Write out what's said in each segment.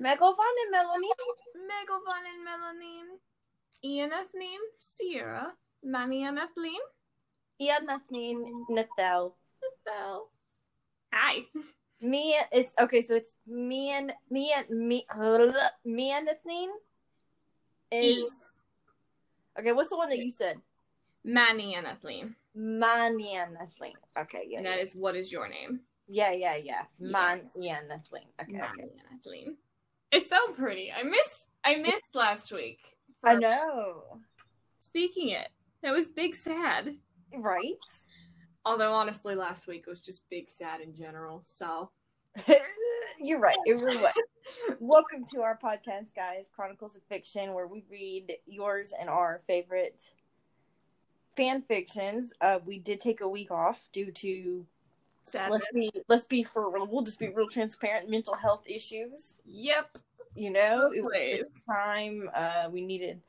Megalvan and Melanie. Megalvan and Melanie. Ian name Sierra. Manny and Ethelene. Ian name Nathel. Nathel. Hi. Me is okay, so it's me and me and me me and is okay. What's the one that you said? Manny and Ethelene. Manny and. Okay, yeah. And yeah. that is what is your name? Yeah, yeah, yeah. Yes. Manny and. Okay, Manny okay. and. It's so pretty. I missed. I missed last week. I know, Speaking it, that was big sad. right? Although honestly, last week was just big sad in general. So You're right. It really was. Welcome to our podcast, guys. Chronicles of Fiction, where we read yours and our favorite fan fictions. Uh, we did take a week off due to sadness. let's be let's be for real. We'll just be real transparent. Mental health issues. Yep. You know, it was time uh, we needed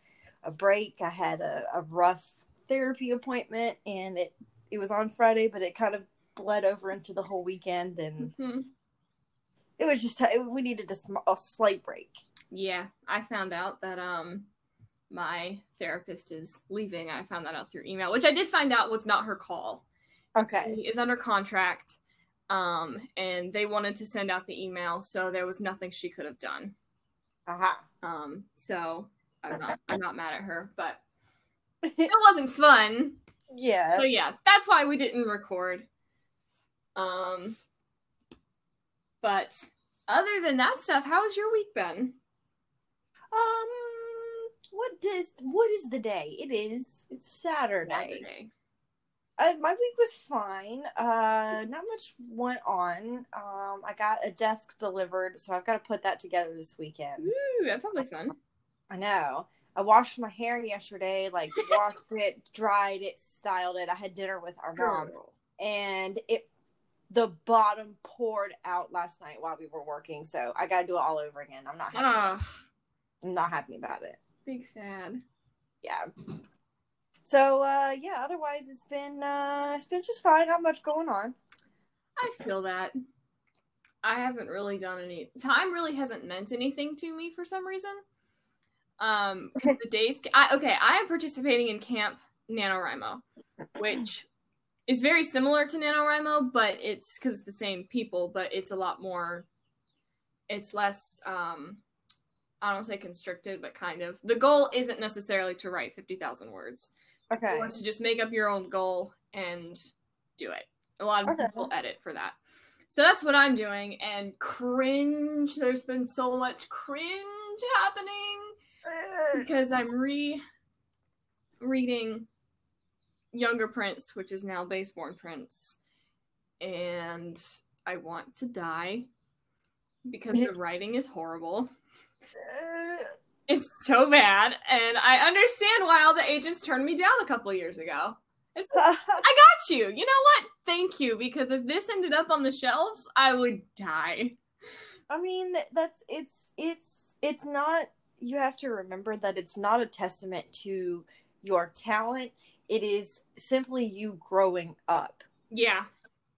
a break. I had a, a rough therapy appointment, and it it was on Friday, but it kind of bled over into the whole weekend, and Mhm. it was just t- we needed a, sm- a slight break. Yeah, I found out that um my therapist is leaving. I found that out through email, which I did find out was not her call. Okay. She is under contract, um, and they wanted to send out the email, so there was nothing she could have done. Aha. Um, so I'm not I'm not mad at her, but it wasn't fun. yeah. So yeah, that's why we didn't record. Um, but other than that stuff, how has your week been? Um. What does what is the day? It is it's Saturday. Saturday. Uh, my week was fine. Uh, not much went on. Um, I got a desk delivered, so I've got to put that together this weekend. Ooh, that sounds like fun. I know. I washed my hair yesterday, like washed it, dried it, styled it. I had dinner with our mom, and it the bottom poured out last night while we were working. So I got to do it all over again. I'm not happy. Ah, I'm not happy about it. big sad. Yeah. So uh, yeah. Otherwise, it's been uh, it's been just fine. Not much going on. I feel that. I haven't really done any. Time really hasn't meant anything to me for some reason. Um, the days. I, okay, I am participating in Camp NaNoWriMo, which is very similar to NaNoWriMo, but it's because it's the same people, but it's a lot more. It's less. Um, I don't say constricted, but kind of. The goal isn't necessarily to write fifty thousand words. Okay. Wants to just make up your own goal and do it. A lot of Okay. people edit for that. So that's what I'm doing. And cringe, there's been so much cringe happening eh. because I'm re reading Younger Prince, which is now Baseborn Prince, and I want to die because the writing is horrible. Eh. It's so bad, and I understand why all the agents turned me down a couple years ago. It's, I got you. You know what? Thank you, because if this ended up on the shelves, I would die. I mean, that's it's it's it's not. You have to remember that it's not a testament to your talent. It is simply you growing up. Yeah,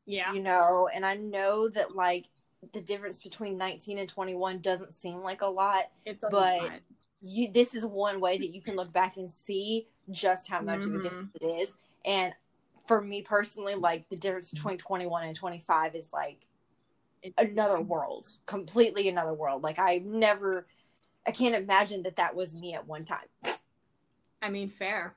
yeah, You know, and I know that like the difference between 19 and 21 doesn't seem like a lot. it's a but- lot. You this is one way that you can look back and see just how much of a Mhm. difference it is. And for me personally, like the difference between 21 and 25 is like another world, completely another world. Like I never, I can't imagine that that was me at one time. I mean, fair.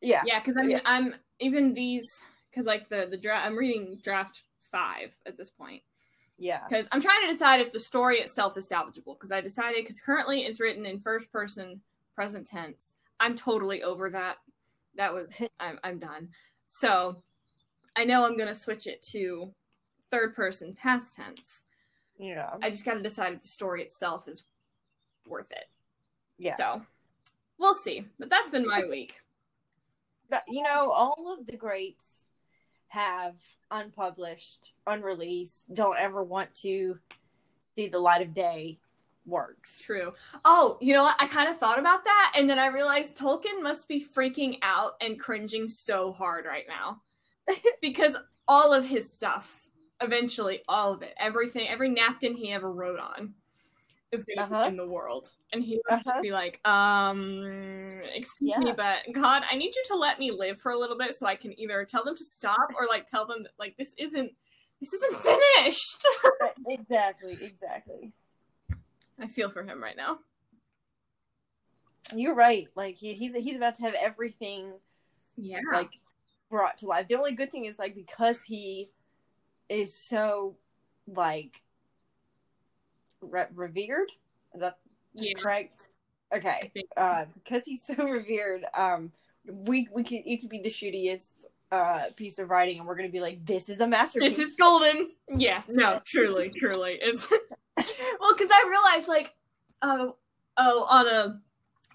Yeah, Yeah, because I'm Yeah. I'm even these because like the the draft. I'm reading draft five at this point. Yeah, because I'm trying to decide if the story itself is salvageable. Because I decided because currently it's written in first person present tense. I'm totally over that. That was I'm I'm done. So I know I'm gonna switch it to third person past tense. yeah, I just got to decide if the story itself is worth it. yeah. So we'll see. But that's been my week. That- you know, all of the greats have unpublished, unreleased, don't ever want to see the light of day works. True. Oh, you know what? I kind of thought about that, and then I realized Tolkien must be freaking out and cringing so hard right now because all of his stuff, eventually, all of it, everything, every napkin he ever wrote on, is going to Uh-huh. be in the world. And he would Uh-huh. be like, um, excuse me, but God, I need you to let me live for a little bit so I can either tell them to stop or like tell them that like this isn't this isn't finished. exactly, exactly. I feel for him right now. You're right. Like he, he's he's about to have everything Yeah. like brought to life. The only good thing is like because he is so like re- revered. Is that yeah. correct? Okay. Uh, because he's so revered, um, we we could it could be the shootiest uh piece of writing, and we're gonna be like, this is a masterpiece. this is golden. Yeah, no, truly, truly. It's well, because I realized like, uh, oh, on a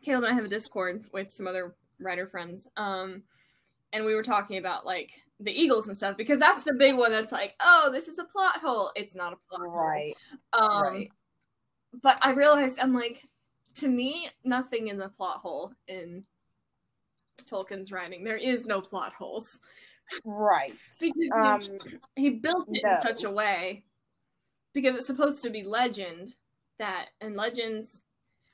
Caleb and I have a Discord with some other writer friends, um, and we were talking about like the Eagles and stuff because that's the big one. That's like, oh, this is a plot hole. It's not a plot hole. right. Um, right. But I realized I'm like, to me, nothing in the plot hole in Tolkien's writing. There is no plot holes. Right. Because Um, he built it no. in such a way because it's supposed to be legend that and legends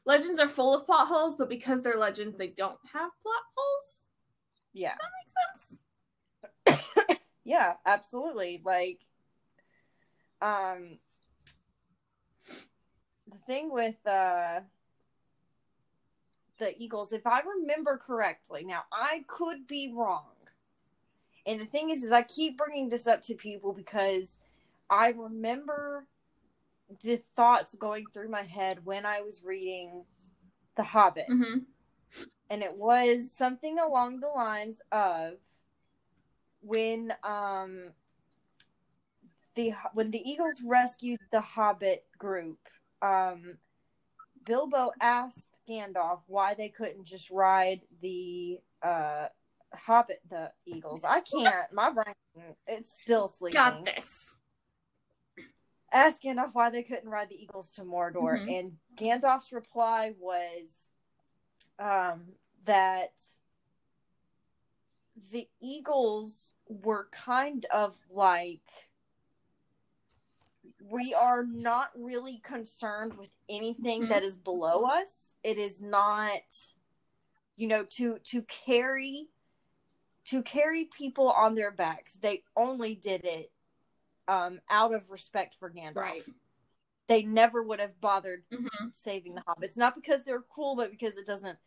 legends are full of plot holes but because they're legends they don't have plot holes yeah. that makes sense yeah, absolutely. Like, um, the thing with uh the Eagles, if I remember correctly, now I could be wrong. And the thing is, is I keep bringing this up to people because I remember the thoughts going through my head when I was reading The Hobbit mm-hmm. and it was something along the lines of when um the when the Eagles rescued the Hobbit group, um Bilbo asked Gandalf why they couldn't just ride the uh Hobbit the Eagles. I can't. My brain it's still sleeping. got this Asked Gandalf why they couldn't ride the Eagles to Mordor, Mhm. and Gandalf's reply was um, that the Eagles were kind of like we are not really concerned with anything Mhm. that is below us. It is not, you know, to to carry to carry people on their backs. They only did it um, out of respect for Gandalf right they never would have bothered mm-hmm. saving the hobbits not because they're cool but because it doesn't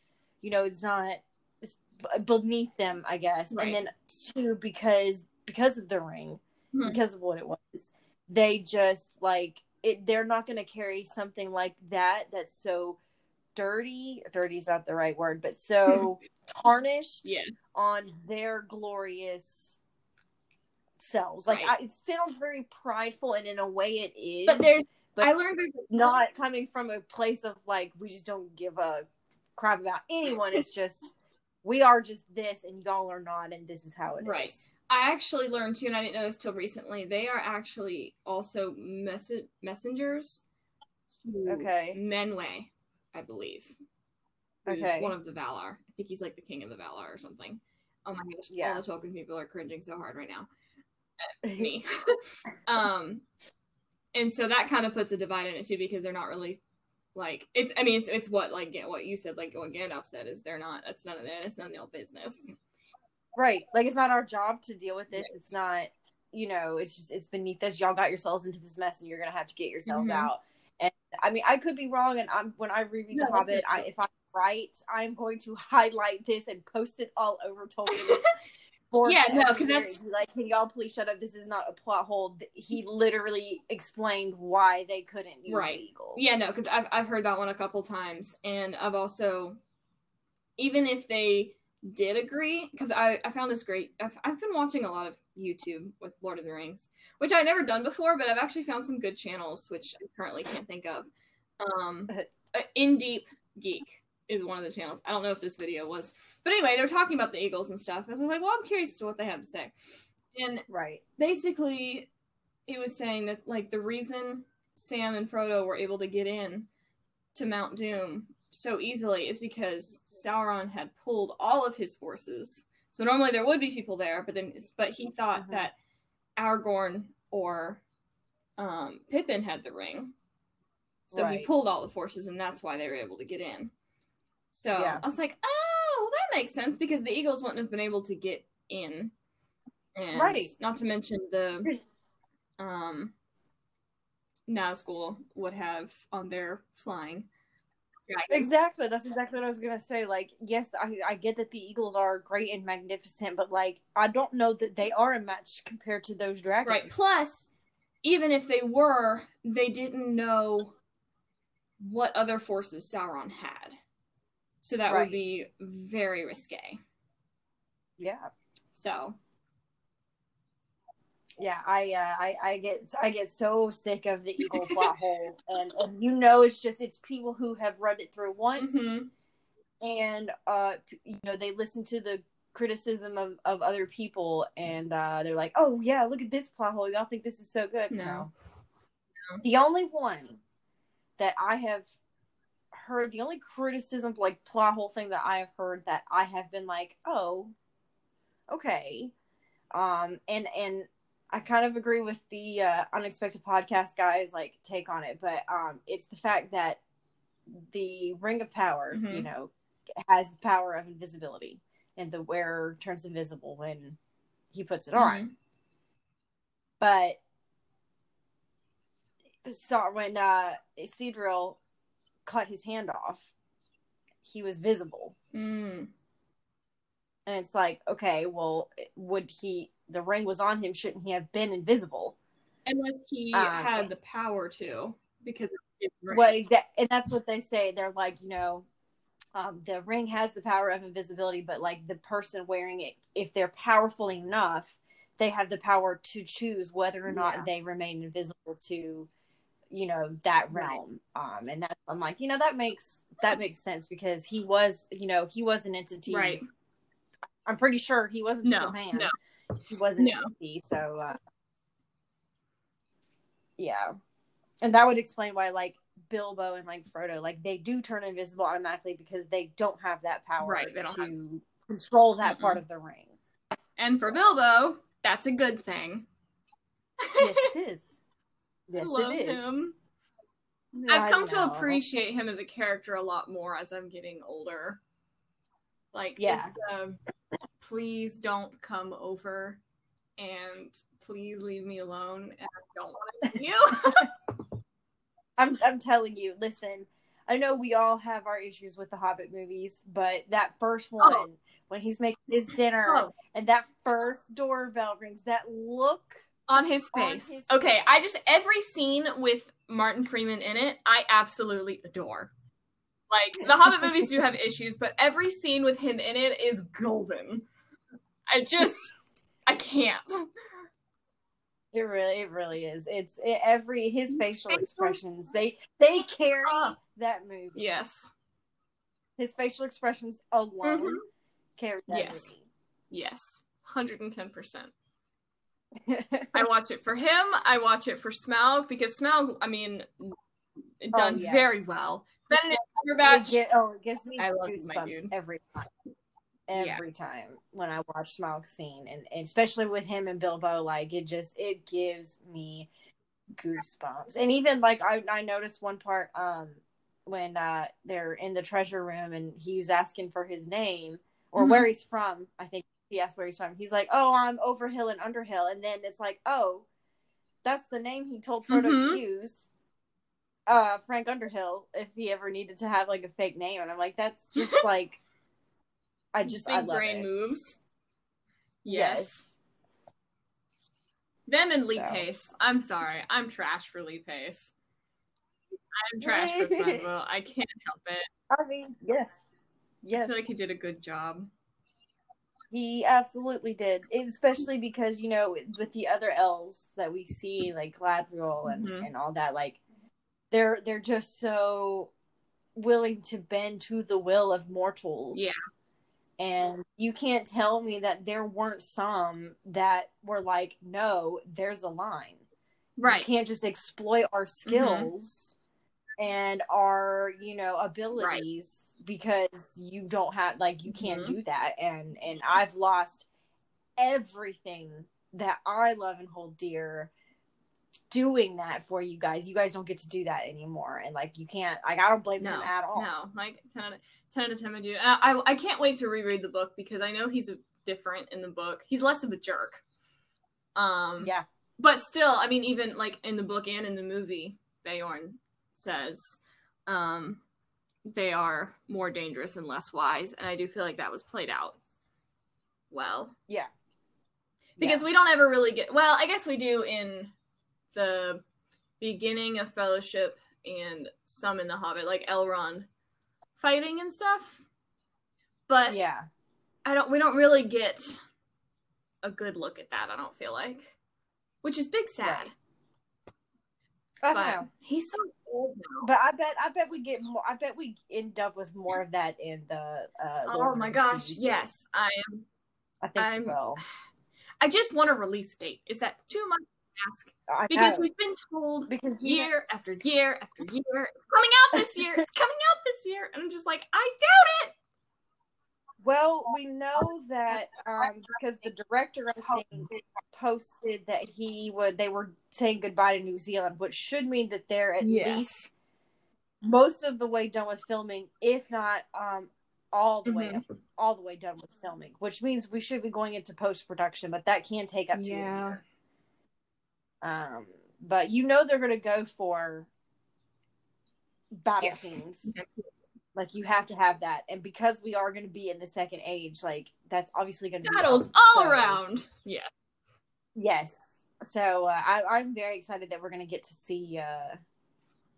you know it's not it's beneath them i guess Right. and then two because because of the ring Mhm. because of what it was they just like it they're not going to carry something like that that's so dirty dirty is not the right word but so tarnished yeah on their glorious selves like Right. I, it sounds very prideful and in a way it is but there's but i learned there's not coming from a place of like we just don't give a crap about anyone. It's just we are just this and y'all are not, and this is how it is. Right. I actually learned too, and I didn't know this till recently. They are actually also mess- messengers to Okay. Manwë, I believe. Okay. one of the Valar. I think he's like the king of the Valar or something. Oh my gosh, Yeah. all the Tolkien people are cringing so hard right now. Me. um, and so that kind of puts a divide in it too because they're not really like it's. I mean, it's it's what like what you said, like what Gandalf said is they're not. That's none of that. It's none of their business. Right. Like it's not our job to deal with this. It's not. You know, it's just it's beneath us. Y'all got yourselves into this mess, and you're gonna have to get yourselves Mhm. out. And I mean, I could be wrong. And I'm when I reread No, The Hobbit, I, if I'm right, I'm going to highlight this and post it all over Tolkien. Yeah, no because that's- like, can y'all please shut up? This is not a plot hole. He literally explained why they couldn't use Right. the Eagles. Yeah, no, because I've I've heard that one a couple times, and I've also, even if they did agree, because I I found this great. I've I've been watching a lot of YouTube with Lord of the Rings, which I'd never done before, but I've actually found some good channels, which I currently can't think of. Um, uh, In Deep Geek is one of the channels. I don't know if this video was, but anyway, they're talking about the Eagles and stuff. I was like, well, I'm curious to what they have to say, and Right. basically it was saying that like the reason Sam and Frodo were able to get in to Mount Doom so easily is because Sauron had pulled all of his forces. So normally there would be people there, but then but he thought Mhm. that Aragorn or um, Pippin had the ring. So he pulled all the forces, and that's why they were able to get in. So Yeah. I was like, oh, well, that makes sense because the Eagles wouldn't have been able to get in. And Right. not to mention the um Nazgul would have on their flying. Dragon. Exactly. That's exactly what I was gonna say. Like, yes, I, I get that the Eagles are great and magnificent, but like, I don't know that they are a match compared to those dragons. Right. Plus, even if they were, they didn't know what other forces Sauron had. So that Right. would be very risque. Yeah. So, Yeah. I uh, I I get I get so sick of the Eagle plot hole, and and you know, it's just it's people who have read it through once, mhm. and uh, you know, they listen to the criticism of, of other people and uh, they're like oh yeah look at this plot hole y'all think this is so good No. no. No. the only one that i have heard the only criticism like plot hole thing that i have heard that i have been like oh okay um and and i kind of agree with the uh, unexpected podcast guys like take on it but um it's the fact that the ring of power Mhm. you know has the power of invisibility and the wearer turns invisible when he puts it on Mhm. but so when uh Isildur cut his hand off, he was visible. Mm. And it's like, okay, well, would he the ring was on him, shouldn't he have been invisible? Unless he Um, had the power to, because of his ring. Well, that, and that's what they say. They're like, you know, um, the ring has the power of invisibility, but like the person wearing it, if they're powerful enough, they have the power to choose whether or not Yeah. they remain invisible to, you know, that Right. realm. Um, and that's I'm like, you know, that makes that makes sense because he was, you know, he was an entity. Right. I'm pretty sure he wasn't just No, a man. no. He wasn't No. entity. So, uh, yeah, and that would explain why, like Bilbo and like Frodo, like they do turn invisible automatically because they don't have that power Right, they don't to have- control that part Mm-mm. of the ring. And for Bilbo, that's a good thing. Yes, it is. Yes, I love it is. him. I I've come to appreciate him as a character a lot more as I'm getting older. Like, Yeah. just, um, please don't come over and please leave me alone and I don't want to see you. I'm I'm telling you, listen. I know we all have our issues with the Hobbit movies, but that first oh. one, Oh. when he's making his dinner Oh. and that first doorbell rings, that look on his On face. his okay, face. I just every scene with Martin Freeman in it, I absolutely adore. Like the Hobbit movies do have issues, but every scene with him in it is golden. I just I can't. It really, it really is. It's it, every his facial Facial- expressions. They they carry Oh. that movie. Yes. His facial expressions alone Mhm. carry that Yes. Yes. 110%. I watch it for him. I watch it for Smaug because Smaug, I mean, done Oh, yes. very well. Benedict movie. Cumberbatch. It get, oh, it gives me I love you, my goosebumps every time. Yeah. Every time when I watch scene, and, and especially with him and Bilbo, like it just it gives me goosebumps. And even like I I noticed one part um when uh they're in the treasure room and he's asking for his name or Mhm. where he's from. I think he asked where he's from. He's like, "Oh, I'm Overhill and Underhill," and then it's like, "Oh, that's the name he told Frodo Mhm. to use." Uh, Frank Underhill, if he ever needed to have like a fake name, and I'm like, that's just like, I just big I love brain it. moves. Yes. Yes. Them and Lee So. Pace. I'm sorry. I'm trash for Lee Pace. I'm trash for Glenville. I can't help it. I mean, yes, yes. I feel like he did a good job. he absolutely did. Especially because you know, with the other elves that we see, like Galadriel and Mhm. and all that, like they're they're just so willing to bend to the will of mortals. Yeah. And you can't tell me that there weren't some that were like, no, there's a line. You Right. can't just exploit our skills and our, you know, abilities because you don't have like you can't Mhm. do that. And and I've lost everything that I love and hold dear doing that for you guys. You guys don't get to do that anymore, and like you can't. Like I don't blame no, him at all. No, like ten out of ten out of ten, I do. I, I I can't wait to reread the book because I know he's different in the book. He's less of a jerk. Um, Yeah, but still, I mean, even like in the book and in the movie, Beorn says um, they are more dangerous and less wise, and I do feel like that was played out well yeah. because we don't ever really get. Well, I guess we do in the beginning of Fellowship and some in the Hobbit, like Elrond fighting and stuff. But yeah, I don't. We don't really get a good look at that. I don't feel like, which is big sad. Right. I but know. he's so old now. But I bet I bet we get more. I bet we end up with more of that in the. Uh, Oh my gosh! series. Yes, I am. I think I'm- so. I just want a release date. Is that too much ask? I Because we've been told because year after year after year, it's coming out this year. It's coming out this year, and I'm just like, I doubt it. Well, we know that um, because the director, I think, posted that he would. They were saying goodbye to New Zealand, which should mean that they're at Yes. least most of the way done with filming, if not um, all the way Mhm. up, all the way done with filming. Which means we should be going into post production, but that can take up to a year. Um, but you know they're going to go for battle Yes. scenes. Like you have to have that, and because we are going to be in the second age, like that's obviously going to be Battles all so- around. Yeah. Yes, so uh, I, I'm very excited that we're going to get to see uh,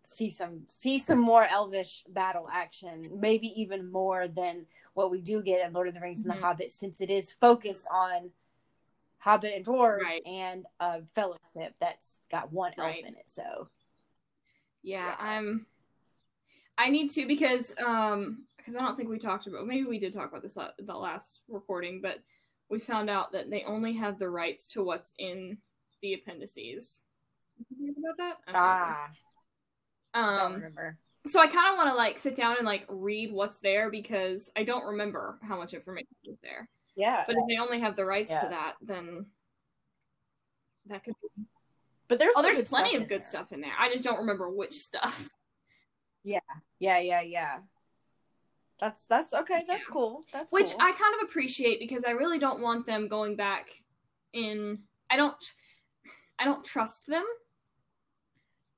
see some see some more Elvish battle action, maybe even more than what we do get in Lord of the Rings and Mhm. the Hobbit, since it is focused on Hobbit and dwarves Right. and a fellowship that's got one elf Right. in it. So Yeah, Yeah. I'm. I need to because um because I don't think we talked about maybe we did talk about this the last recording, but we found out that they only have the rights to what's in the appendices. Did you hear about that? Ah, remember. don't um, remember. so I kind of want to like sit down and like read what's there because I don't remember how much information is there. Yeah, But if they only have the rights Yeah. to that, then that could. Be... but there's Oh, there's plenty of good there. stuff in there. I just don't remember which stuff. Yeah. Yeah, yeah, yeah. That's that's okay. That's Yeah. cool. That's which cool. I kind of appreciate because I really don't want them going back in. I don't. I don't trust them.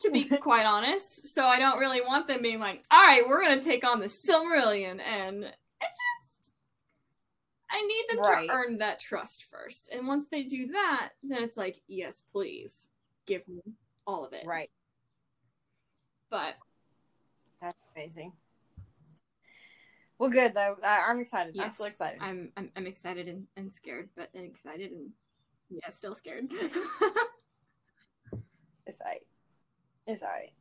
To be quite honest, so I don't really want them being like, "All right, we're gonna take on the Silmarillion," and it just. I need them Right. to earn that trust first, and once they do that, then it's like, "Yes, please, give me all of it." right. But That's amazing. Well, good though. I'm excited. I'm Yes, so excited. I'm I'm, I'm excited and, and scared, but and excited and yeah, still scared. It's alright. It's alright.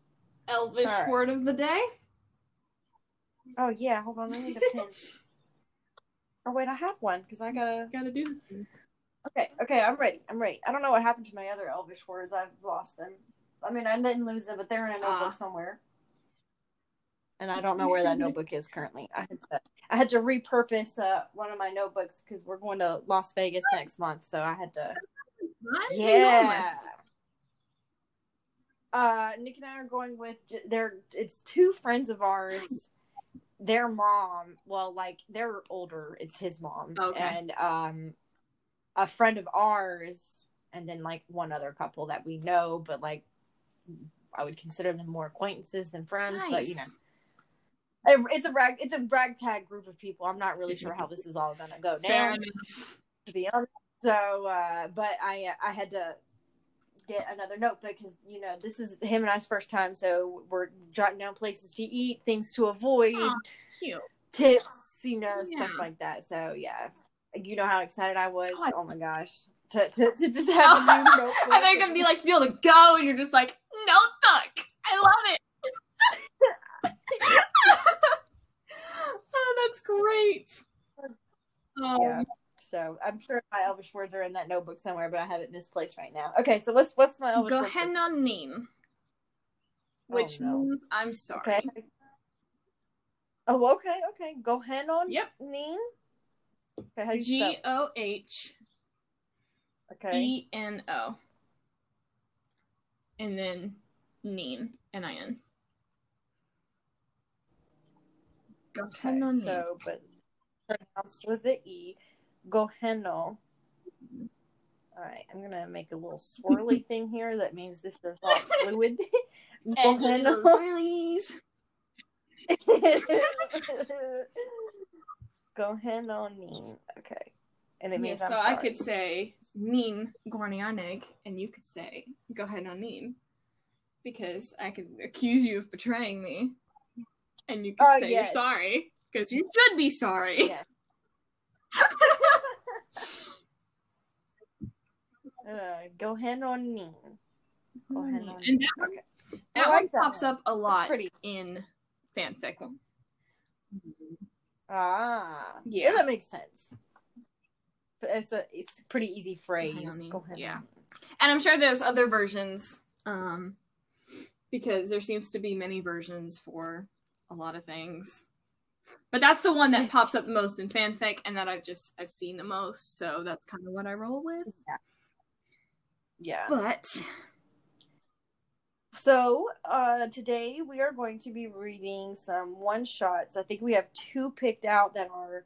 Elvish All right. word of the day. Oh yeah. Hold on. I need a pen. oh wait, I have one because I gotta. Gotta do this. Okay. Okay. I'm ready. I'm ready. I don't know what happened to my other Elvish words. I've lost them. I mean, I didn't lose them, but they're in a notebook Ah. somewhere. And I don't know where that notebook is currently. I had to, I had to repurpose uh, one of my notebooks because we're going to Las Vegas next month, so I had to. What? Who you going with? Yeah. Uh, Nick and I are going with they're it's two friends of ours. Their mom, well, like they're older. It's his mom, Okay. and um, a friend of ours, and then like one other couple that we know, but like I would consider them more acquaintances than friends. But you know, it's a rag it's a ragtag group of people. I'm not really sure how this is all gonna go down to be honest. So, uh, but I I had to get another notebook because you know this is him and I's first time, so we're jotting down places to eat, things to avoid, Aw, cute. tips, you know, stuff like that. So yeah, you know how excited I was. God. Oh my gosh, to to, to just have a new notebook. and they're gonna be like to be able to go, and you're just like, notebook. I love it. oh, that's great. Um, Yeah. So I'm sure my Elvish words are in that notebook somewhere, but I have it misplaced right now. Okay, so what's what's my Elvish word? for- Gohennanim, which Oh, no. means I'm sorry. Okay. Oh, okay, okay. Gohenon. Yep. Nin. Okay, how do you? G O H Okay. E N O. and then Nin, N-I-N. Okay, so, but pronounced with the E. Goheno. All right, I'm gonna make a little swirly thing here. That means this is all fluid. Goheno. Goheno Nin. Okay, and it Yeah, means so I'm I could say Nin Gornianig, and you could say Goheno Nin. Because I could accuse you of betraying me. And you could Oh, say yes. you're sorry. Because you should be sorry. Yes. Uh, hand on Goheno And Nin. that, Okay. that I one like that pops one. up a lot in fanfic. Ah, Yeah. that makes sense. But It's a it's a pretty easy phrase. Goheno Nin, Goheno yeah. Nin. And I'm sure there's other versions. Um because there seems to be many versions for a lot of things. But that's the one that pops up the most in fanfic and that I've just I've seen the most, so that's kind of what I roll with. Yeah. But So uh, today we are going to be reading some one shots. I think we have two picked out that are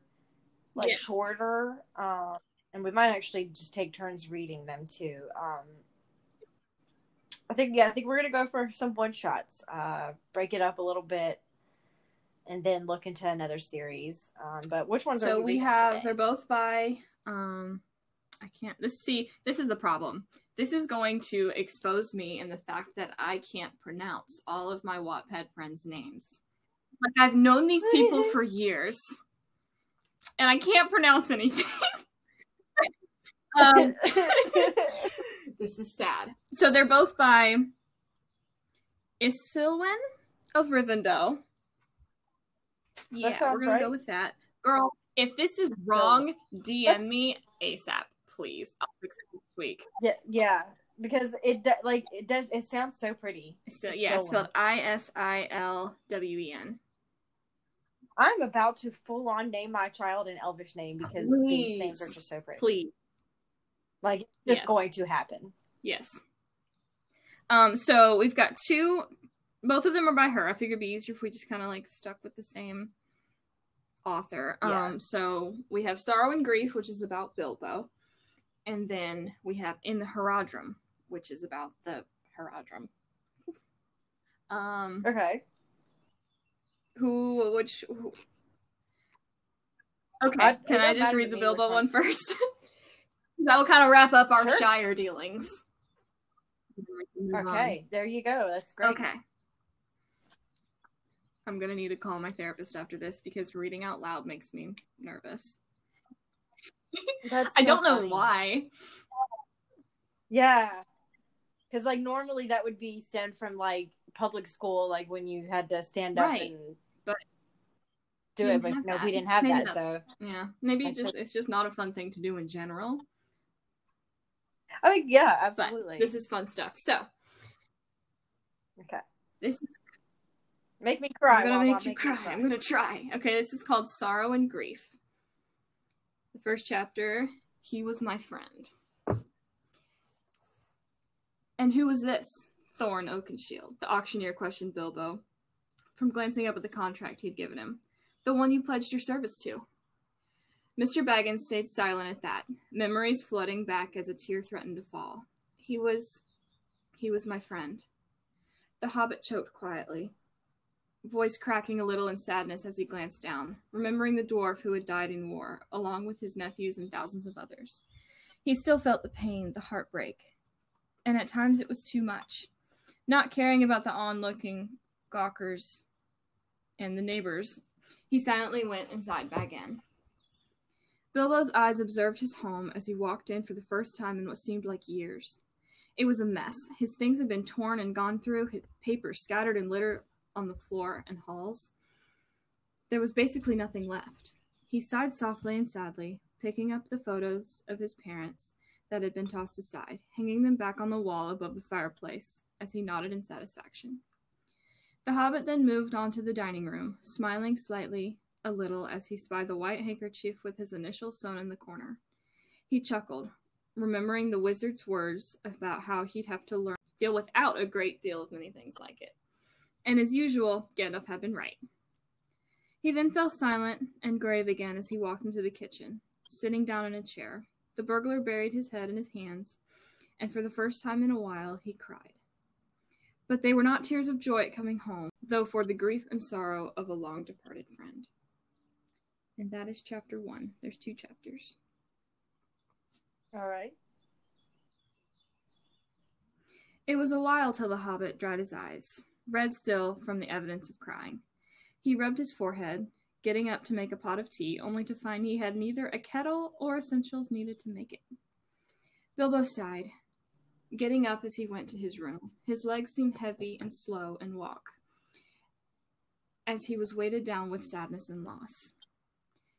like Yes. shorter, um, and we might actually just take turns reading them too. Um, I think yeah, I think we're gonna go for some one shots. Uh, break it up a little bit, and then look into another series. Um, but which ones are so we we have today? they're both by um I can't this see this is the problem. This is going to expose me in the fact that I can't pronounce all of my Wattpad friends' names. Like I've known these people for years, and I can't pronounce anything. um, this is sad. So they're both by Isilwen of Rivendell. Yeah, we're gonna go with that. Girl, if this is wrong, DM me ASAP, please. I'll fix it next week. yeah, yeah, because it do- like it does. It sounds so pretty. So yeah, it's spelled I S I L W E N. I'm about to full on name my child an Elvish name because these names are just so pretty. Please. Like it's just Yes. going to happen. Yes. Um, so we've got two both of them are by her. I figured it'd be easier if we just kinda like stuck with the same author. Yeah. Um, so we have Sorrow and Grief, which is about Bilbo. And then we have In the Haradrim, which is about the Haradrim. Um Okay. who which who... Okay, I- can I just read the Bilbo one one. that will kind of wrap up our Sure. Shire dealings. Okay. There you go. That's great. Okay. I'm gonna need to call my therapist after this because reading out loud makes me nervous. That's I so don't know why. Yeah. Because like normally that would be stemmed from like public school, like when you had to stand up Right. and But do it. But no, that. we didn't have Maybe that. So Yeah, maybe it's just it's just not a fun thing to do in general. I mean, yeah, But absolutely. this is fun stuff. So okay. this is Make me cry. I'm gonna make you me cry. I'm gonna try. Okay, this is called Sorrow and Grief. The first chapter, he was my friend. And who was this? Thorin Oakenshield. The auctioneer questioned Bilbo, from glancing up at the contract he'd given him. The one you pledged your service to. Mr. Baggins stayed silent at that, memories flooding back as a tear threatened to fall. He was. he was my friend. The hobbit choked quietly, voice cracking a little in sadness as he glanced down, remembering the dwarf who had died in war, along with his nephews and thousands of others. He still felt the pain, the heartbreak, and at times it was too much. Not caring about the onlooking gawkers and the neighbors, he silently went inside Bag End. Bilbo's eyes observed his home as he walked in for the first time in what seemed like years. It was a mess. His things had been torn and gone through, his papers scattered and litter on the floor and halls. There was basically nothing left. He sighed softly and sadly, picking up the photos of his parents that had been tossed aside, hanging them back on the wall above the fireplace as he nodded in satisfaction. The hobbit then moved on to the dining room, smiling slightly a little as he spied the white handkerchief with his initials sewn in the corner. He chuckled, remembering the wizard's words about how he'd have to learn deal without a great deal of many things like it. And as usual, Gandalf had been right. He then fell silent and grave again as he walked into the kitchen, sitting down in a chair. The burglar buried his head in his hands, and for the first time in a while he cried. But they were not tears of joy at coming home, though for the grief and sorrow of a long departed friend. And that is chapter one. There's two chapters. All right. It was a while till the hobbit dried his eyes, red still from the evidence of crying. He rubbed his forehead, getting up to make a pot of tea, only to find he had neither a kettle or essentials needed to make it. Bilbo sighed, getting up as he went to his room. His legs seemed heavy and slow in walk, as he was weighted down with sadness and loss.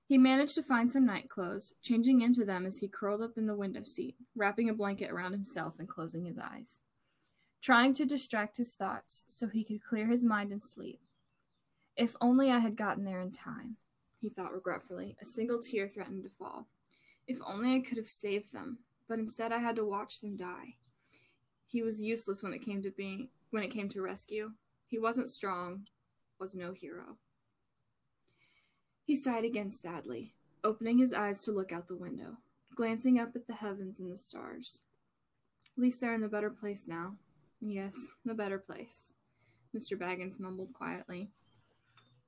He managed to find some night clothes, changing into them as he curled up in the window seat, wrapping a blanket around himself and closing his eyes, trying to distract his thoughts so he could clear his mind and sleep. If only I had gotten there in time, he thought regretfully. A single tear threatened to fall. If only I could have saved them, but instead I had to watch them die. He was useless when it came to being when it came to rescue. He wasn't strong, was no hero. He sighed again sadly, opening his eyes to look out the window, glancing up at the heavens and the stars. At least they're in the better place now. Yes, the better place, Mr. Baggins mumbled quietly,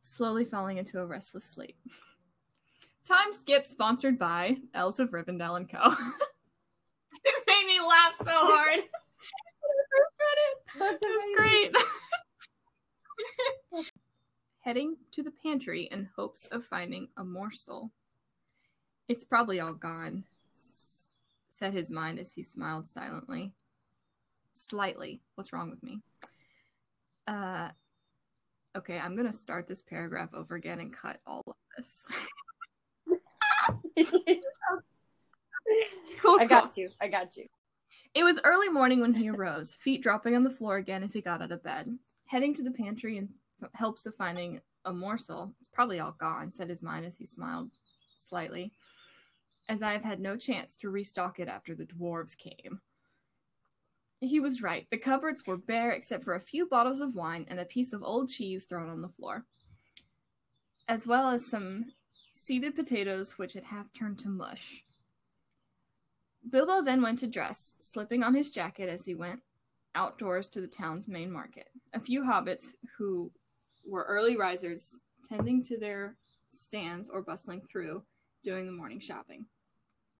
slowly falling into a restless sleep. Time skip sponsored by Elves of Rivendell and Co. it made me laugh so hard. That's It was great. Heading to the pantry in hopes of finding a morsel. It's probably all gone, said his mind as he smiled silently. Slightly. What's wrong with me? Uh, okay, I'm gonna start this paragraph over again and cut all of this. cool, I cool. got you. I got you. It was early morning when he arose, feet dropping on the floor again as he got out of bed. Heading to the pantry in hopes of finding a morsel, it's probably all gone, said his mind as he smiled slightly, as I have had no chance to restock it after the dwarves came. He was right. The cupboards were bare except for a few bottles of wine and a piece of old cheese thrown on the floor, as well as some seeded potatoes which had half turned to mush. Bilbo then went to dress, slipping on his jacket as he went outdoors to the town's main market. A few hobbits who were early risers tending to their stands or bustling through doing the morning shopping.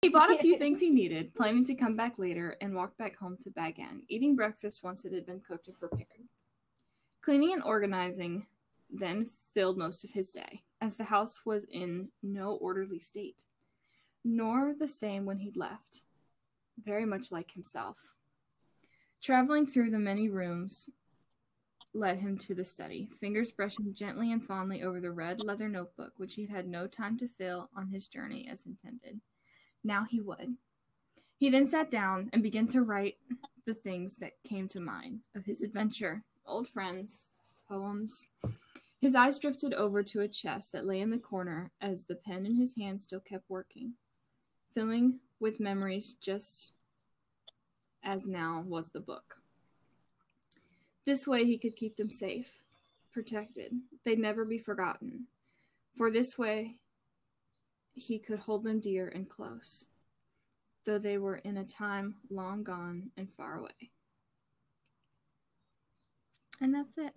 He bought a few things he needed, planning to come back later and walk back home to Bag End, eating breakfast once it had been cooked and prepared. Cleaning and organizing then filled most of his day, as the house was in no orderly state, nor the same when he'd left, very much like himself. Traveling through the many rooms led him to the study, fingers brushing gently and fondly over the red leather notebook which he had had no time to fill on his journey as intended. Now he would. He then sat down and began to write the things that came to mind of his adventure, old friends, poems. His eyes drifted over to a chest that lay in the corner as the pen in his hand still kept working, filling with memories just as now was the book. This way he could keep them safe, protected. They'd never be forgotten. For this way he could hold them dear and close, though they were in a time long gone and far away. And that's it.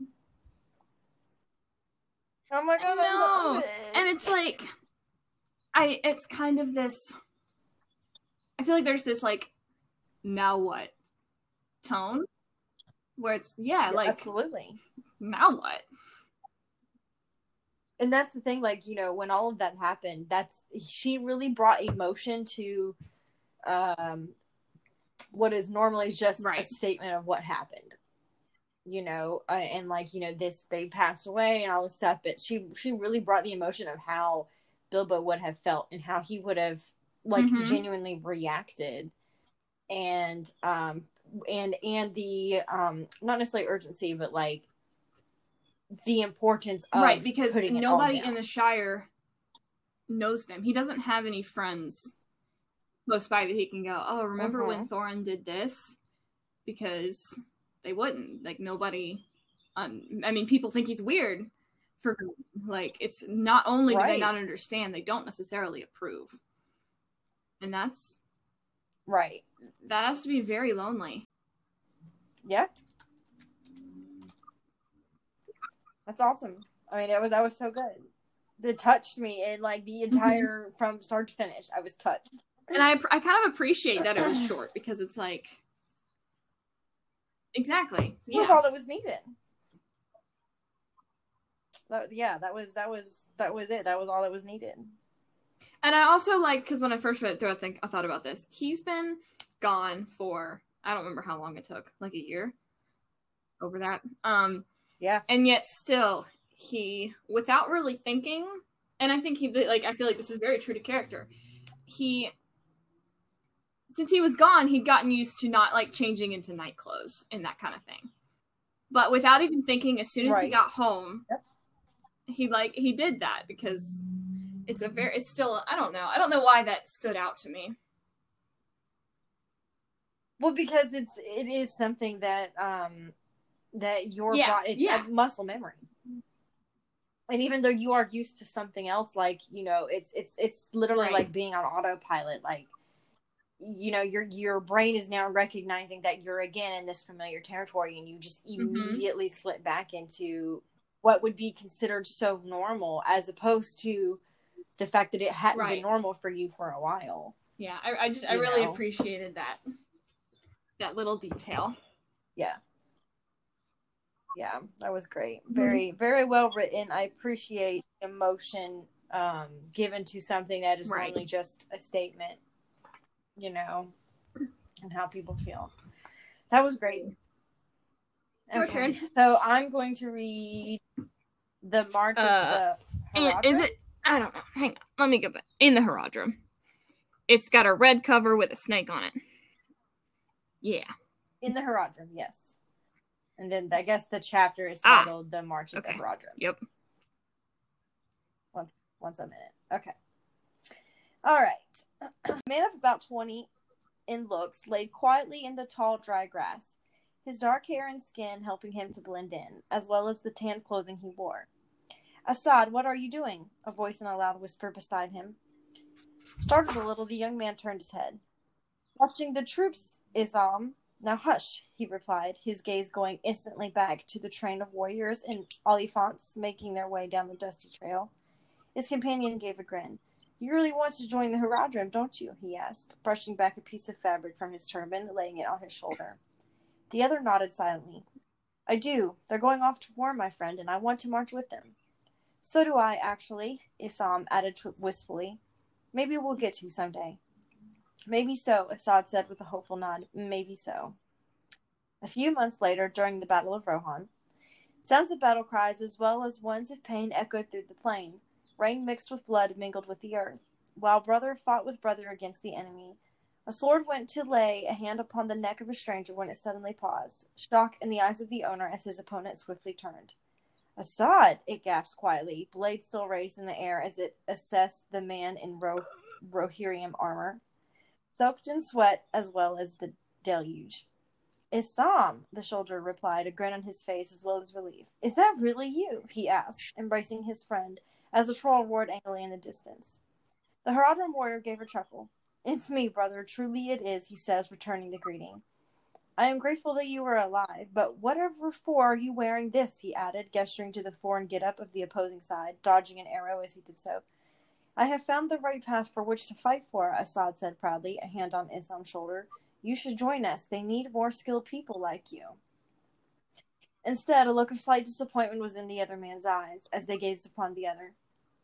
Oh my god, I, know. love it. And it's like I it's kind of this I feel like there's this like now what tone where it's yeah, like absolutely. now what? And that's the thing like you know when all of that happened that's she really brought emotion to um what is normally just Right. a statement of what happened you know uh, and like you know this they passed away and all this stuff but she she really brought the emotion of how bilbo would have felt and how he would have like Mhm. genuinely reacted and um and and the um not necessarily urgency but like the importance of right, because putting it all nobody in the Shire knows them. He doesn't have any friends close by that he can go, Oh, remember when Mhm. Thorin did this? Because they wouldn't. Like nobody. Um, I mean, people think he's weird. For like, it's not only right. do they not understand, they don't necessarily approve, and that's right. That has to be very lonely. Yeah. That's awesome. I mean, it was that was so good. It touched me in like the entire from start to finish. I was touched, and I I kind of appreciate that it was short because it's like exactly yeah. was all that was needed. That, yeah, that was that was that was it. That was all that was needed. And I also like because when I first read it through, I think I thought about this. He's been gone for I don't remember how long it took, like a year over that. Um, yeah. And yet still he without really thinking and I think he like I feel like this is very true to character. He since he was gone, he'd gotten used to not like changing into night clothes and that kind of thing. But without even thinking, as soon as right. he got home, yep. he like he did that because it's a very it's still I don't know I don't know why that stood out to me. Well, because it's it is something that um that your yeah, body it's yeah. muscle memory and even though you are used to something else like you know it's it's it's literally right. like being on autopilot like you know your your brain is now recognizing that you're again in this familiar territory and you just mm-hmm. immediately mm-hmm. slip back into what would be considered so normal as opposed to the fact that it hadn't right. been normal for you for a while yeah i, I just i really know? appreciated that that little detail yeah yeah, that was great. Mm-hmm. Very, mm-hmm. very well written. I appreciate emotion um, given to something that is right. only just a statement, you know, and how people feel. That was great. Your okay. turn. So I'm going to read the March uh, of the. Haradrim. Is it? I don't know. Hang on. Let me go back. In the Haradrim. It's got a red cover with a snake on it. Yeah. In the Haradrim, yes. And then I guess the chapter is ah, titled ah, "The March of okay. the Haradrim." Yep. Once, once a minute. Okay. All right. a man of about twenty in looks laid quietly in the tall, dry grass, his dark hair and skin helping him to blend in, as well as the tan clothing he wore. Assad, what are you doing? A voice in a loud whisper beside him. Startled a little, the young man turned his head. Watching the troops, Isam, now hush, he replied, his gaze going instantly back to the train of warriors and oliphaunts making their way down the dusty trail. His companion gave a grin. You really want to join the Haradrim, don't you? he asked, brushing back a piece of fabric from his turban, laying it on his shoulder. The other nodded silently. I do. They're going off to war, my friend, and I want to march with them. So do I, actually, Isam added wistfully. Maybe we'll get to someday. Maybe so, Assad said with a hopeful nod. Maybe so. A few months later, during the Battle of Rohan, sounds of battle cries as well as ones of pain echoed through the plain. Rain mixed with blood mingled with the earth. While brother fought with brother against the enemy, a sword went to lay a hand upon the neck of a stranger when it suddenly paused, shock in the eyes of the owner as his opponent swiftly turned. Assad, it gasped quietly, blade still raised in the air as it assessed the man in Ro- Rohirrim armor soaked in sweat as well as the deluge. Isam, the soldier replied, a grin on his face as well as relief. Is that really you? he asked, embracing his friend as the troll roared angrily in the distance. The Haradrim warrior gave a chuckle. It's me, brother. Truly it is, he says, returning the greeting. I am grateful that you are alive, but whatever for are you wearing this? he added, gesturing to the foreign get-up of the opposing side, dodging an arrow as he did so. I have found the right path for which to fight for, Assad said proudly, a hand on Isam's shoulder. You should join us. They need more skilled people like you. Instead, a look of slight disappointment was in the other man's eyes as they gazed upon the other.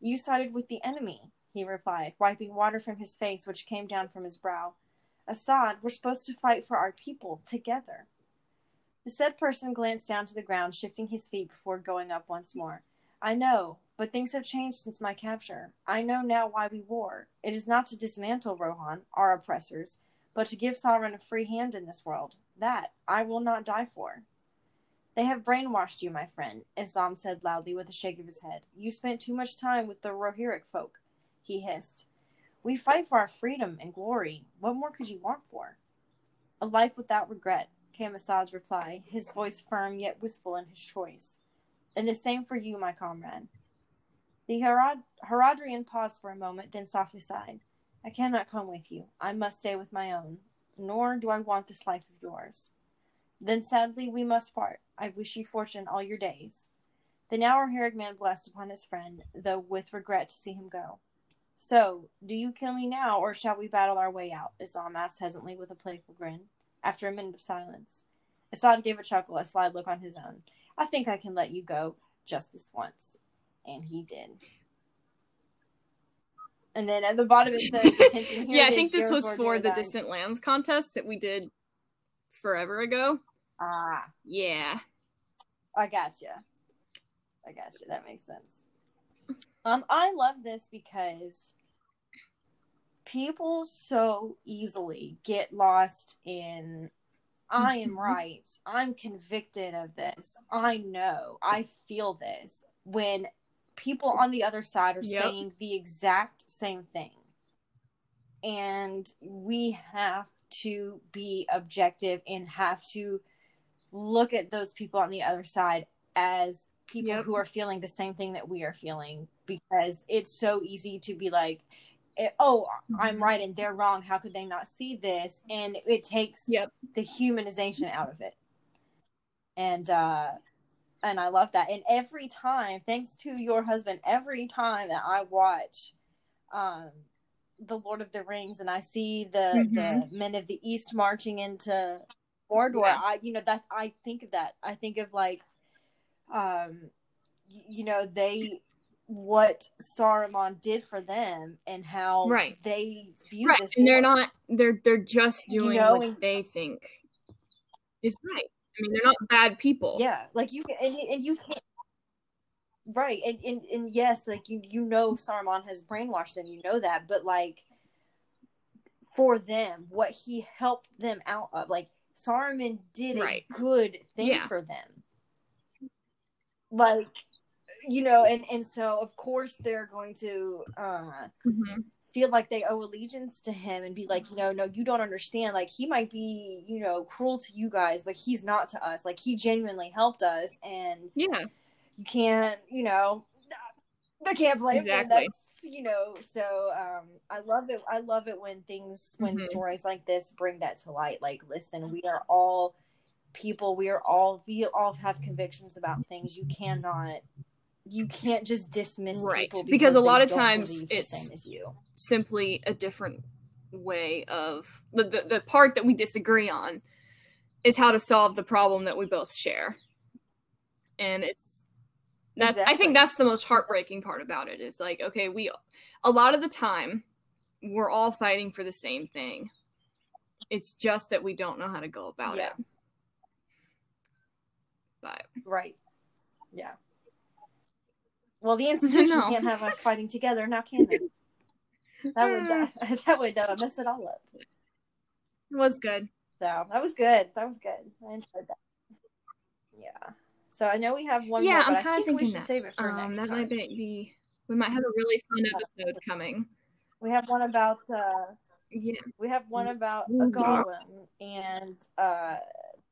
You sided with the enemy, he replied, wiping water from his face which came down from his brow. Assad, we're supposed to fight for our people together. The said person glanced down to the ground, shifting his feet before going up once more. I know, but things have changed since my capture. I know now why we war. It is not to dismantle Rohan, our oppressors, but to give Sauron a free hand in this world. That I will not die for. They have brainwashed you, my friend, Isam said loudly with a shake of his head. You spent too much time with the Rohirric folk, he hissed. We fight for our freedom and glory. What more could you want for? A life without regret, came Assad's reply, his voice firm yet wistful in his choice. And the same for you, my comrade. The Herod- Herodrian paused for a moment, then softly sighed. I cannot come with you. I must stay with my own, nor do I want this life of yours. Then sadly we must part. I wish you fortune all your days. The now Herrick man blessed upon his friend, though with regret to see him go. So, do you kill me now, or shall we battle our way out? Isam asked hesitantly with a playful grin. After a minute of silence, Assad gave a chuckle, a sly look on his own. I think I can let you go just this once. And he did. And then at the bottom it says, Attention here. yeah, I think this was for the Dunedain." Distant Lands contest that we did forever ago. Ah, Yeah. I gotcha. I gotcha. That makes sense. Um, I love this because people so easily get lost in I am mm-hmm. right. I'm convicted of this. I know. I feel this. When people on the other side are Yep. saying the exact same thing. And we have to be objective and have to look at those people on the other side as people Yep. who are feeling the same thing that we are feeling because it's so easy to be like eh, oh i'm Mhm. right and they're wrong how could they not see this and it takes Yep. the humanization out of it and uh and i love that and every time thanks to your husband every time that i watch um the lord of the rings and i see the the men of the east marching into Mordor, Yeah. I you know that's I think of that. I think of like um you know they what Saruman did for them and how Right. they view Right. this And they're not they're they're just You doing know, what and- they think is right. I mean, they're not bad people. yeah like you and, and you can't right and, and and yes like you you know Saruman has brainwashed them you know that but like for them what he helped them out of like Saruman did Right. a good thing Yeah. for them like you know and and so of course they're going to uh Mhm. feel like they owe allegiance to him and be like, you know, no, you don't understand. Like he might be, you know, cruel to you guys, but he's not to us. Like he genuinely helped us, and Yeah. you can't, you know, I can't blame him. That's you know. So um, I love it. I love it when things, when Mhm. stories like this bring that to light. Like, listen, we are all people. We are all. We all have convictions about things. You cannot. You can't just dismiss Right. people Because a lot of times it's- same as you. Simply a different way of the, the the part that we disagree on is how to solve the problem that we both share. And it's that's I think that's the most heartbreaking part about it is like okay, we a lot of the time we're all fighting for the same thing. It's just that we don't know how to go about Yeah. it. But Right. Yeah. Well, the institution No. can't have us fighting together now, can they? That would uh, that would uh, mess it all up. it was good. So that was good. That was good. I enjoyed that. Yeah. So I know we have one yeah, more, I'm kind of think we thinking should that. save it for Um, next that time. might be, we might have a really fun episode coming. We have one about uh, Yeah. we have one about a Gollum and uh,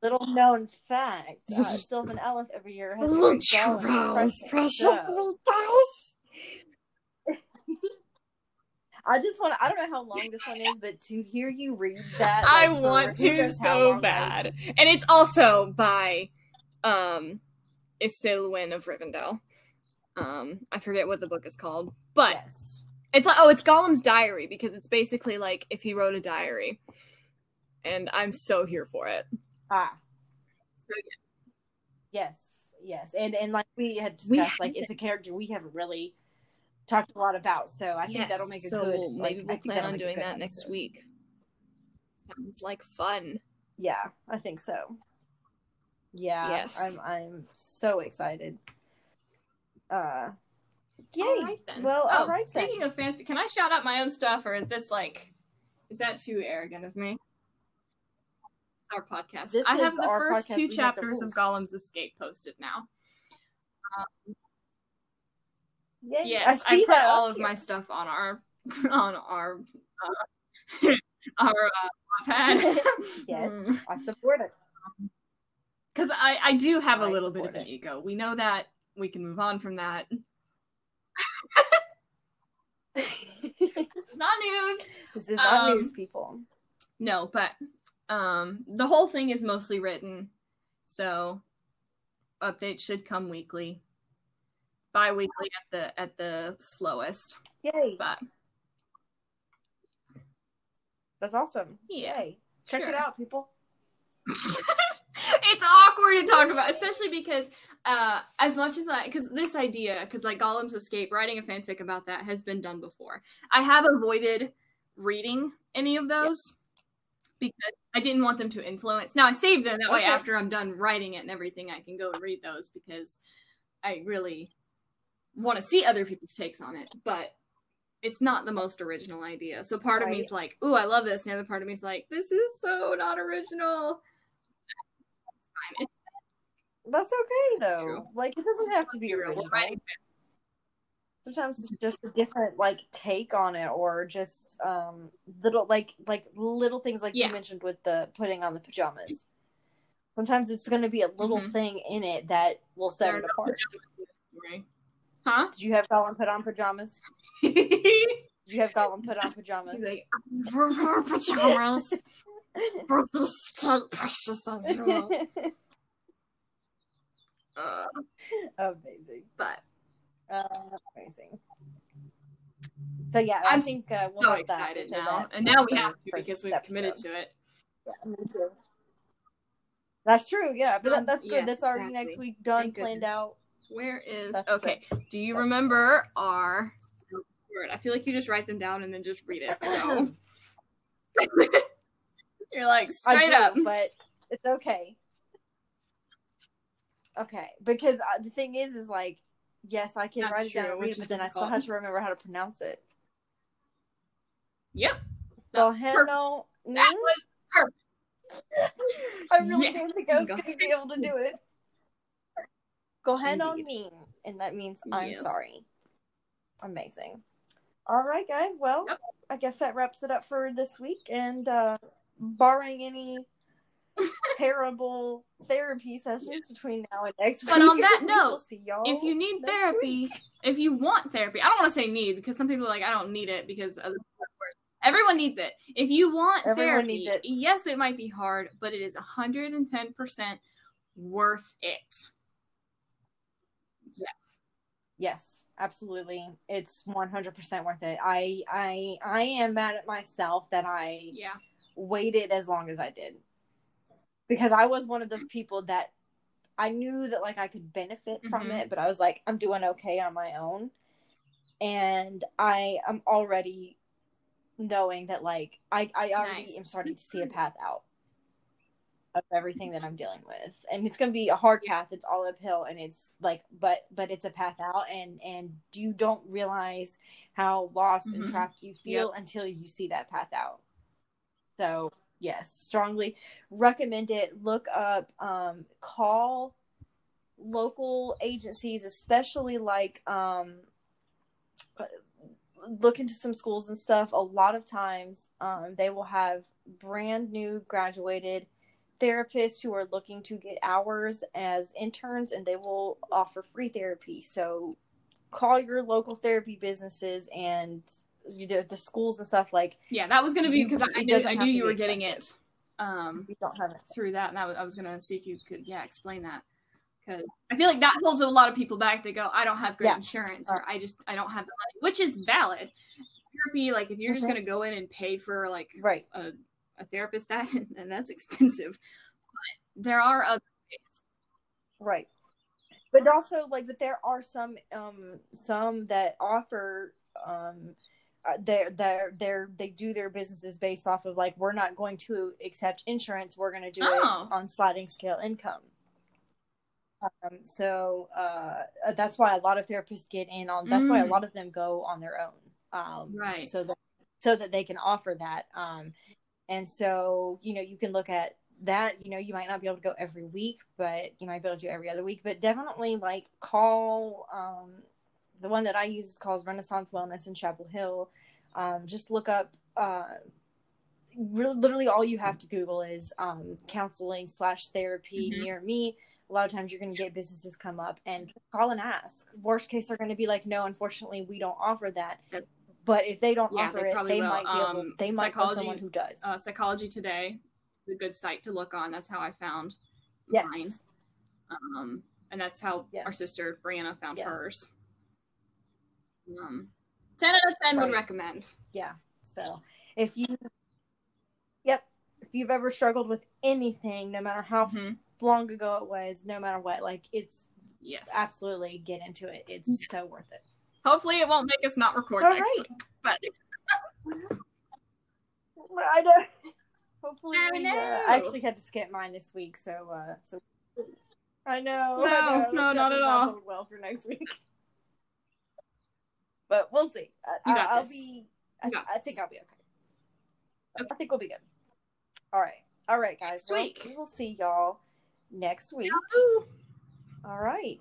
little known fact: uh, Sylvan Ellis every year has a great Gollum impression. So- I just want—I don't know how long this one is, but to hear you read that, I like, for want to so bad. And it's also by um Isilwin of Rivendell. Um I forget what the book is called. But yes. it's like oh, it's Gollum's diary because it's basically like if he wrote a diary. And I'm so here for it. Ah, So, yes, yes. And, and like we had We discussed, like, it's a character we haven't really talked a lot about. So I think yes, that'll make a so good, maybe like, we'll plan on doing that next episode. week. Sounds like fun. Yeah, I think so. Yeah. Yes. I'm, I'm so excited. Uh, yay. All right then. Well, oh, all right then. speaking of fanfic, can I shout out my own stuff, or is this like, is that too arrogant of me? Our podcast. This I have the first podcast. two We chapters of. Gollum's Escape posted now. Yay. Yes, I I, put that all of here. my stuff on our on our uh, our uh, iPad. Yes. Mm. I support it. because I I do have a I little bit of an it. ego. We know that. We can move on from that. It's not news. this is not Um, news, people. No, but um the whole thing is mostly written. So updates should come weekly. Bi-weekly at the at the slowest. Yay! But That's awesome. Yeah, Yay! Check sure. it out, people. it's awkward to talk about, especially because uh as much as I because this idea, because like Gollum's Escape, writing a fanfic about that has been done before. I have avoided reading any of those because I didn't want them to influence. Now I saved them that way after I'm done writing it and everything, I can go and read those because I really want to see other people's takes on it. But it's not the most original idea. So part of me is like, "Ooh, I love this," and the other part of me is like, "This is so not original." It's fine. That's okay though. Like it doesn't have to be original. Sometimes it's just a different like take on it, or just um little like like little things like Yeah. you mentioned with the putting on the pajamas. Sometimes it's going to be a little Mhm. thing in it that will set it apart. pajamas in this story. Huh? Did you have Gollum put on pajamas? Did you have Gollum put on pajamas? like, "For her pajamas, for this cake precious you." Uh, Amazing. but Uh, amazing. So yeah, I I'm think uh, we'll so have that. excited so now, that- and now we have to because we've committed episode. to it. Yeah, me too. That's true. Yeah, but Um, that, that's good. yes, that's already exactly. next week done, Thank planned goodness. out. Where is That's okay? Do you That's remember our word? I feel like you just write them down and then just read it. So. You're like I straight do, up. but it's okay. Okay, because uh, the thing is, is like, yes, I can That's write it down true, which read it, but then I still have to remember how to pronounce it. Yep. So, No, hello, That was I really Yes. didn't think I was going to be able to do it. Goheno nin, and that means I'm Yes. sorry. Amazing. All right, guys. Well, Yep. I guess that wraps it up for this week. And uh, barring any terrible therapy sessions between now and next But week, But on that note, see y'all if you need therapy, week. if you want therapy, I don't want to say need because some people are like, I don't need it because other people are worse. Everyone needs it. If you want Everyone therapy, it. yes, it might be hard, but it is 110% worth it. Yes. Yes, absolutely. It's 100% worth it. I I I am mad at myself that I Yeah. waited as long as I did. Because I was one of those people that I knew that like I could benefit from Mhm. it, but I was like I'm doing okay on my own. And I am already knowing that like I I already Nice. am starting to see a path out of everything that I'm dealing with. And it's going to be a hard path. It's all uphill and it's like but but it's a path out and and you don't realize how lost and Mhm. trapped you feel until you see that path out. So, yes, strongly recommend it. Look up um call local agencies especially like um look into some schools and stuff a lot of times um, they will have brand new graduated therapists who are looking to get hours as interns and they will offer free therapy so call your local therapy businesses and the, the schools and stuff like Yeah, that was going to be because I, knew, I knew you were getting it um, we don't have it through that, and I was, I was going to see if you could, yeah, explain that. Because I feel like that holds a lot of people back. They go, I don't have great Yeah. insurance, or I just, I don't have the money, which is valid. Therapy, like, if you're just Mhm. going to go in and pay for, like, right a, a therapist, that, and that's expensive. But there are other ways. Right. But also like but there are some um some that offer um they're they're they're they do their businesses based off of like we're not going to accept insurance we're going to do Oh. it on sliding scale income um so uh that's why a lot of therapists get in on that's why a Mm. lot of them go on their own um Right. so that so that they can offer that um and so you know you can look at that you know you might not be able to go every week but you might be able to do every other week but definitely like call um the one that i use is called renaissance wellness in chapel hill um just look up uh really, literally all you have to Google is um, counseling slash therapy Mhm. near me. A lot of times you're going to get businesses come up and call and ask. Worst case, they're going to be like, no, unfortunately, we don't offer that. But if they don't Yeah, offer they it, they will. might be able. Um, They might know someone who does. Uh, Psychology Today is a good site to look on. That's how I found yes. mine. Um, and that's how Yes. our sister Brianna found Yes. hers. Um, ten out of ten would recommend. Yeah. So if you, yep, if you've ever struggled with anything, no matter how Mhm. long ago it was, no matter what, like it's Yes. absolutely get into it. It's so worth it. Hopefully, it won't make us not record All next right. week. But I know. Hopefully, I we. Uh, I actually had to skip mine this week, so uh, so I know. No, I know. no, That not at all. Well for next week, but we'll see. Uh, I, You got I, will this. be. I, I think. I'll be okay. I think we'll be good. All right, all right, guys. Well, we will see y'all next week. Ooh. All right.